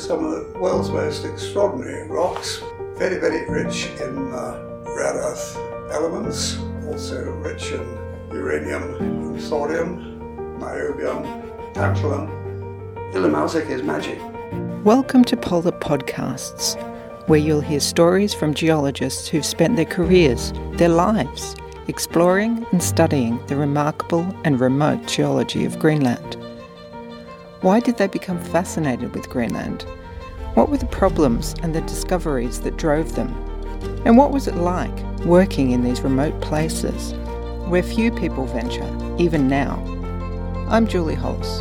Some of the world's most extraordinary rocks, very, very rich in uh, rare earth elements, also rich in uranium, thorium, niobium, tantalum. Ilimaussaq is magic. Welcome to Polar Podcasts, where you'll hear stories from geologists who've spent their careers, their lives, exploring and studying the remarkable and remote geology of Greenland. Why did they become fascinated with Greenland? What were the problems and the discoveries that drove them? And what was it like working in these remote places where few people venture, even now? I'm Julie Hollis.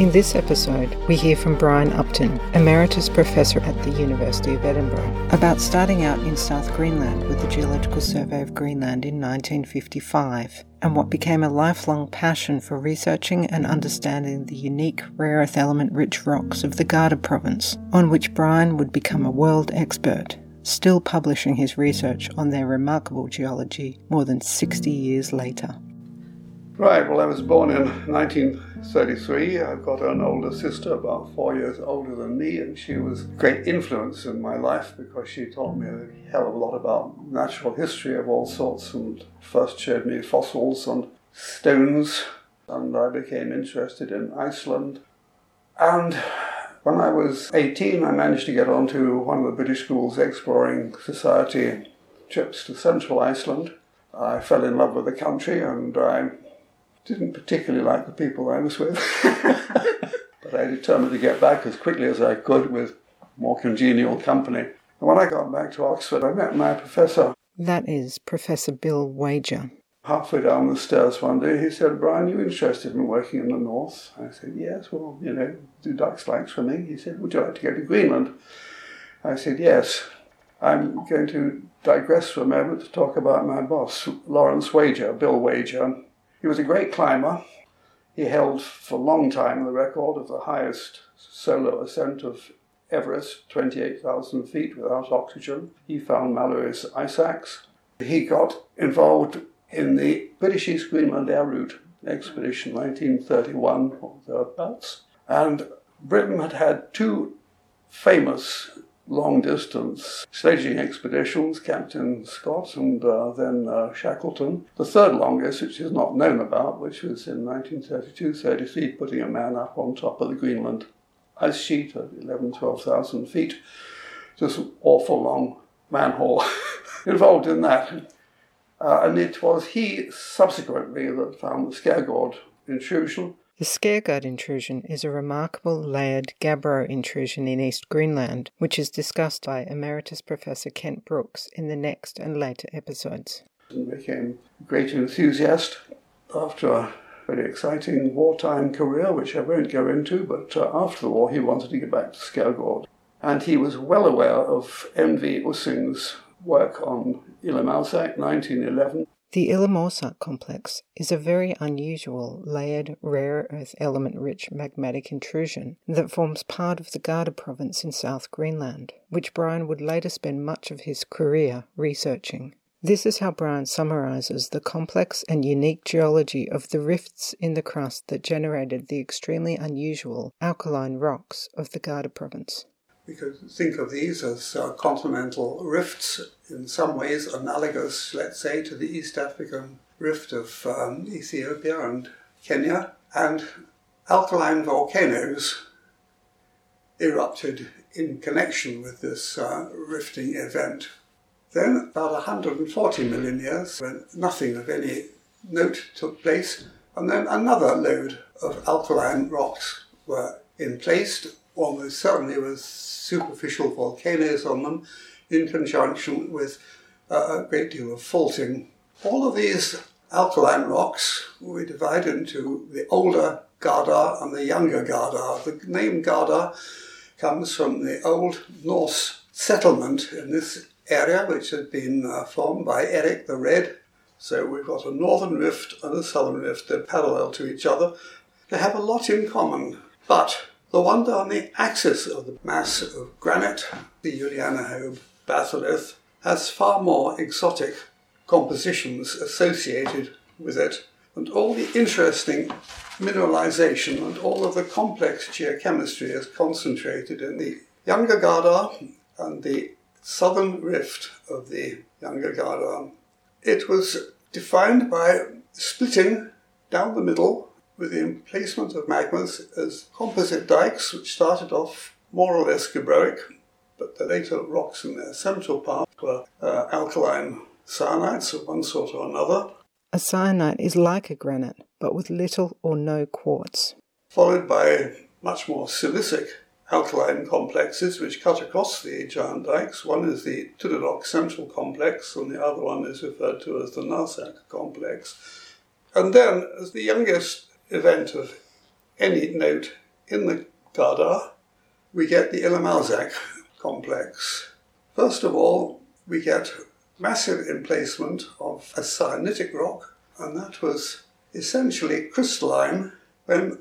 In this episode, we hear from Brian Upton, Emeritus Professor at the University of Edinburgh, about starting out in South Greenland with the Geological Survey of Greenland in 1955 and what became a lifelong passion for researching and understanding the unique rare earth element rich rocks of the Gardar province, on which Brian would become a world expert, still publishing his research on their remarkable geology more than 60 years later. Right, well, I was born in 1933. I've got an older sister, about four years older than me, and she was a great influence in my life because she taught me a hell of a lot about natural history of all sorts and first showed me fossils and stones. And I became interested in Iceland. And when I was 18, I managed to get onto one of the British Schools Exploring Society trips to central Iceland. I fell in love with the country and I didn't particularly like the people I was with. but I determined to get back as quickly as I could with more congenial company. And when I got back to Oxford, I met my professor. That is Professor Bill Wager. Halfway down the stairs one day, he said, Brian, you interested in working in the north? I said, Yes, well, you know, do ducks like swimming? He said, Would you like to go to Greenland? I said, Yes. I'm going to digress for a moment to talk about my boss, Lawrence Wager, Bill Wager. He was a great climber. He held for a long time the record of the highest solo ascent of Everest, 28,000 feet without oxygen. He found Mallory's ice axe. He got involved in the British East Greenland Air Route expedition, 1931 or thereabouts. And Britain had had two famous long distance sledging expeditions, Captain Scott and uh, then uh, Shackleton. The third longest, which is not known about, which was in 1932 33, putting a man up on top of the Greenland ice sheet at 11, 12,000 feet. Just awful long manhole involved in that. Uh, and it was he subsequently that found the Skaergård intrusion the Skaergård intrusion is a remarkable layered gabbro intrusion in East Greenland, which is discussed by Emeritus Professor Kent Brooks in the next and later episodes. He became a great enthusiast after a very exciting wartime career, which I won't go into, but uh, after the war he wanted to get back to Skaergård. And he was well aware of N.V. Ussing's work on Ilimaussaq, 1911, the Ilimaussaq complex is a very unusual, layered, rare earth element rich magmatic intrusion that forms part of the Gardar province in South Greenland, which Brian would later spend much of his career researching. This is how Brian summarizes the complex and unique geology of the rifts in the crust that generated the extremely unusual alkaline rocks of the Gardar province. We could think of these as uh, continental rifts, in some ways analogous, let's say, to the East African rift of um, Ethiopia and Kenya. And alkaline volcanoes erupted in connection with this uh, rifting event. Then, about 140 million years, when nothing of any note took place, and then another load of alkaline rocks were emplaced, almost certainly with superficial volcanoes on them in conjunction with uh, a great deal of faulting. All of these alkaline rocks we divide into the older Gardar and the younger Gardar. The name Gardar comes from the old Norse settlement in this area, which had been uh, formed by Eric the Red. So we've got a northern rift and a southern rift. They're parallel to each other. They have a lot in common, but the one on the axis of the mass of granite, the Julianehåb batholith, has far more exotic compositions associated with it. And all the interesting mineralization and all of the complex geochemistry is concentrated in the Younger Gardar and the southern rift of the Younger Gardar. It was defined by splitting down the middle with the emplacement of magmas as composite dikes, which started off more or less gabbroic, but the later rocks in their central part were uh, alkaline syenites of one sort or another. A syenite is like a granite, but with little or no quartz. Followed by much more silicic alkaline complexes which cut across the giant dikes. One is the Tugtutôq Central Complex, and the other one is referred to as the Narssaq Complex. And then, as the youngest event of any note in the Gardar, we get the Ilimaussaq complex. First of all, we get massive emplacement of a syenitic rock, and that was essentially crystalline when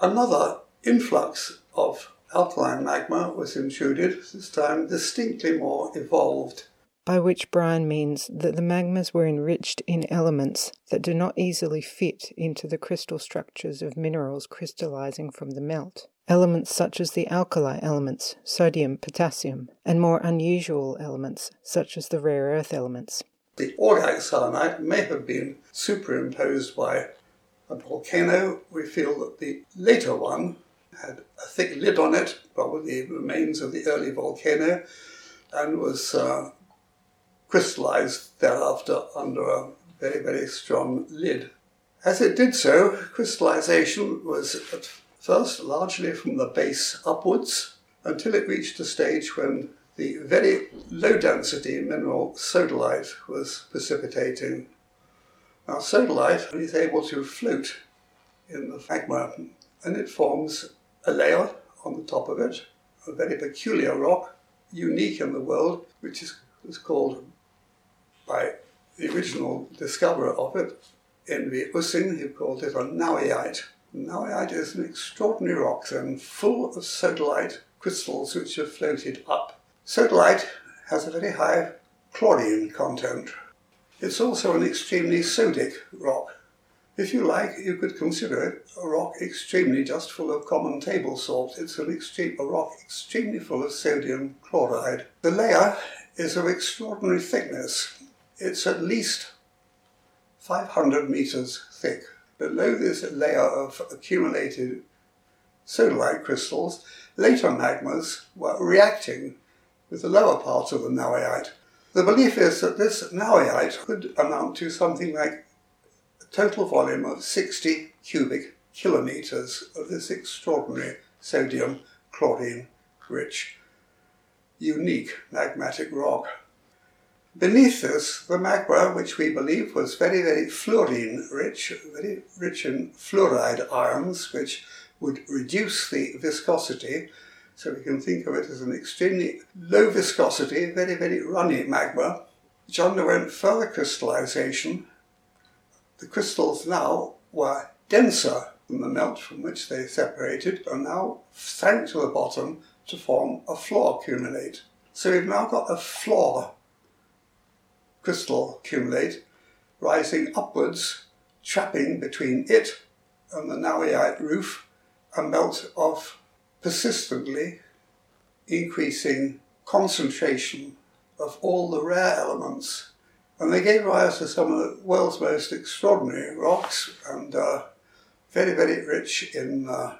another influx of alkaline magma was intruded, this time distinctly more evolved. By which Brian means that the magmas were enriched in elements that do not easily fit into the crystal structures of minerals crystallizing from the melt. Elements such as the alkali elements, sodium, potassium, and more unusual elements such as the rare earth elements. The augite syenite may have been superimposed by a volcano. We feel that the later one had a thick lid on it, probably the remains of the early volcano, and was uh, crystallized thereafter under a very, very strong lid. As it did so, crystallization was at first largely from the base upwards until it reached a stage when the very low density mineral sodalite was precipitating. Now, sodalite is able to float in the magma and it forms a layer on the top of it, a very peculiar rock, unique in the world, which is, was called by the original discoverer of it, N.V. Ussing, who called it a naujaite. naujaite is an extraordinary rock, then full of sodalite crystals which have floated up. Sodalite has a very high chlorine content. It's also an extremely sodic rock. If you like, you could consider it a rock extremely just full of common table salt. It's an extreme, a rock extremely full of sodium chloride. The layer is of extraordinary thickness. It's at least 500 meters thick. Below this layer of accumulated sodalite crystals, later magmas were reacting with the lower part of the naujaite. The belief is that this naujaite could amount to something like a total volume of 60 cubic kilometres of this extraordinary sodium chlorine rich, unique magmatic rock. Beneath this, the magma, which we believe was very, very fluorine rich, very rich in fluoride ions, which would reduce the viscosity. So we can think of it as an extremely low viscosity, very, very runny magma, which underwent further crystallization the crystals now were denser than the melt from which they separated and now sank to the bottom to form a floor cumulate. So we've now got a floor crystal cumulate rising upwards, trapping between it and the naujaite roof a melt of persistently increasing concentration of all the rare elements. And they gave rise to some of the world's most extraordinary rocks and uh, very, very rich in uh,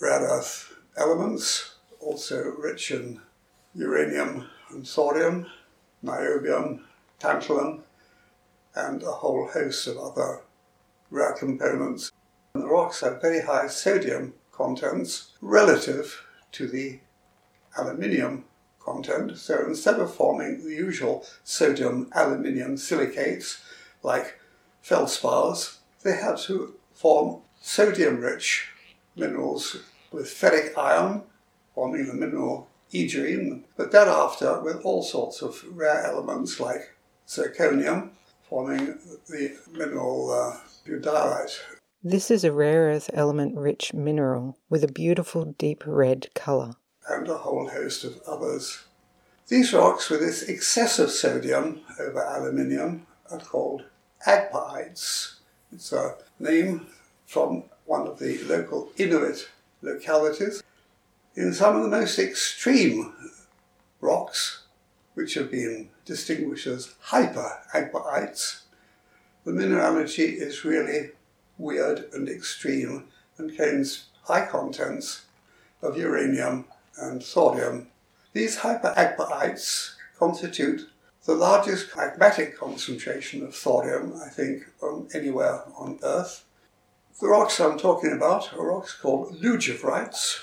rare earth elements, also rich in uranium and thorium, niobium, tantalum, and a whole host of other rare components. And the rocks have very high sodium contents relative to the aluminium content. So instead of forming the usual sodium aluminium silicates like feldspars, they had to form sodium rich minerals with ferric iron, forming the mineral aegirine, but thereafter with all sorts of rare elements like zirconium, forming the mineral uh, eudialyte. This is a rare earth element rich mineral with a beautiful deep red colour and a whole host of others. These rocks with this excessive sodium over aluminium are called agpaites. It's a name from one of the local Inuit localities. In some of the most extreme rocks, which have been distinguished as hyper-agpaites, the mineralogy is really weird and extreme and contains high contents of uranium and thorium. These hyper-agpaites constitute the largest magmatic concentration of thorium, I think, um, anywhere on Earth. The rocks I'm talking about are rocks called lujavrites,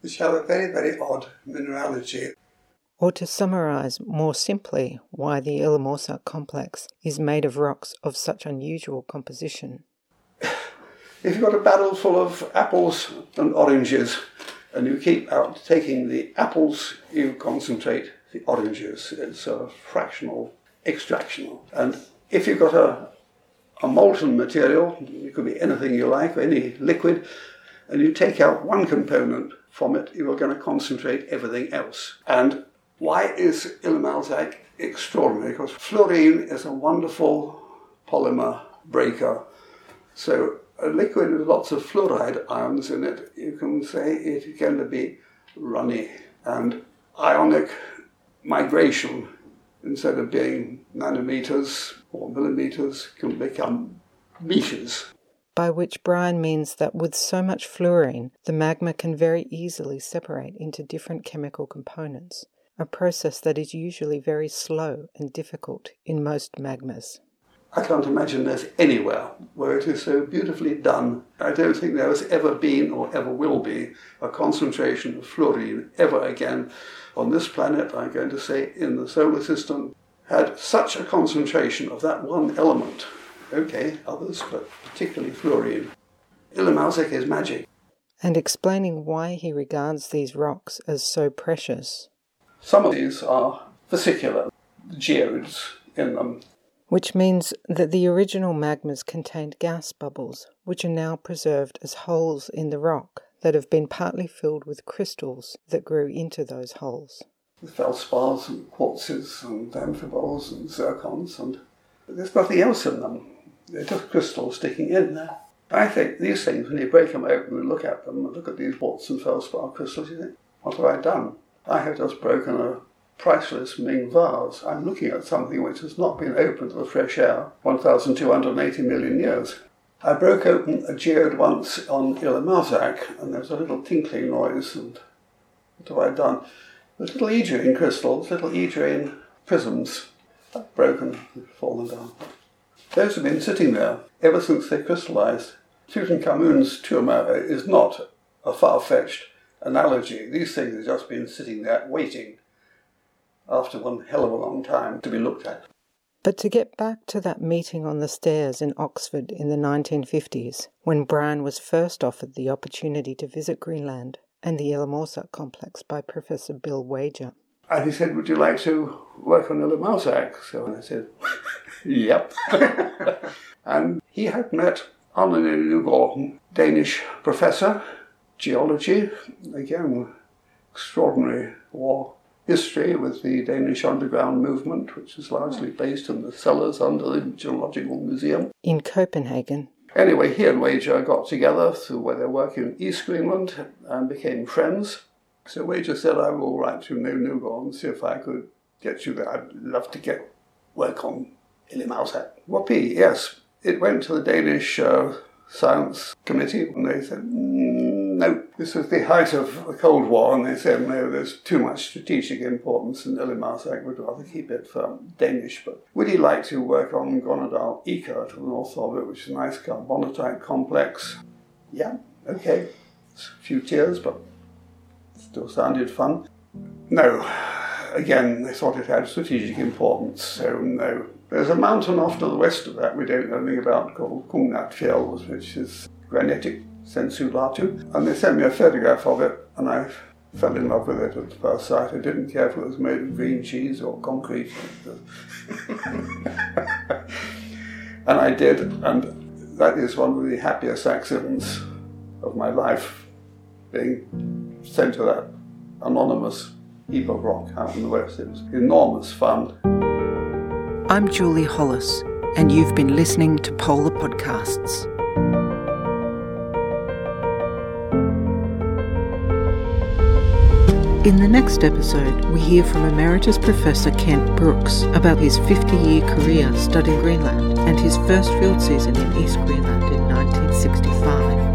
which have a very, very odd mineralogy. Or to summarise more simply, why the Ilimaussaq complex is made of rocks of such unusual composition. If you've got a barrel full of apples and oranges, and you keep out taking the apples, you concentrate the oranges. It's a fractional extraction. And if you've got a, a molten material, it could be anything you like, any liquid, and you take out one component from it, you are going to concentrate everything else. And why is Ilimaussaq extraordinary? Because fluorine is a wonderful polymer breaker. So a liquid with lots of fluoride ions in it, you can say it's going to be runny. And ionic migration, instead of being nanometers or millimeters, can become meters. By which Brian means that with so much fluorine, the magma can very easily separate into different chemical components, a process that is usually very slow and difficult in most magmas. I can't imagine there's anywhere where it is so beautifully done. I don't think there has ever been or ever will be a concentration of fluorine ever again on this planet, I'm going to say in the solar system, had such a concentration of that one element. Okay, others, but particularly fluorine. Ilimaussaq is magic. And explaining why he regards these rocks as so precious. Some of these are vesicular, geodes in them, which means that the original magmas contained gas bubbles, which are now preserved as holes in the rock that have been partly filled with crystals that grew into those holes. The feldspars and quartzes and amphiboles and zircons, and there's nothing else in them. They're just crystals sticking in there. I think these things, when you break them open and look at them, and look at these quartz and feldspar crystals, you think, what have I done? I have just broken a priceless Ming vase. I'm looking at something which has not been opened to the fresh air 1,280 million years. I broke open a geode once on Ilimaussaq, and there was a little tinkling noise, and what have I done? There's little aegirine crystals, little aegirine prisms, broken, fallen down. Those have been sitting there ever since they crystallized. Tutankhamun's tomb is not a far-fetched analogy. These things have just been sitting there waiting after one hell of a long time to be looked at. But to get back to that meeting on the stairs in Oxford in the 1950s, when Brian was first offered the opportunity to visit Greenland and the Ilimaussaq complex by Professor Bill Wager. And he said, Would you like to work on Ilimaussaq? So I said, Yep. and he had met Arne Nygaard, Danish professor, geology, again, extraordinary war history with the Danish underground movement, which is largely based in the cellars under the Geological Museum. In Copenhagen. Anyway, he and Wager got together through where they work in East Greenland and became friends. So Wager said, I will write to Noe-Nygaard and see if I could get you there. I'd love to get work on Ilimaussaq. Whoopee, yes. It went to the Danish uh, Science Committee and they said, mm, no, this was the height of the Cold War, and they said, no, there's too much strategic importance, and Ilimaussaq would rather keep it for Danish. But would he like to work on Grønnedal-Ika to the north of it, which is a nice carbonatite complex? Yeah, okay. It's a few tears, but still sounded fun. No, again, they thought it had strategic importance, so no. There's a mountain off to the west of that we don't know anything about called Kungnat which is granitic sensu lato, and they sent me a photograph of it, and I fell in love with it at first sight. I didn't care if it was made of green cheese or concrete. and I did, and that is one of the happiest accidents of my life, being sent to that anonymous heap of rock out in the west. It was enormous fun. I'm Julie Hollis, and you've been listening to Polar Podcasts. In the next episode, we hear from Emeritus Professor Kent Brooks about his 50 year career studying Greenland and his first field season in East Greenland in 1965.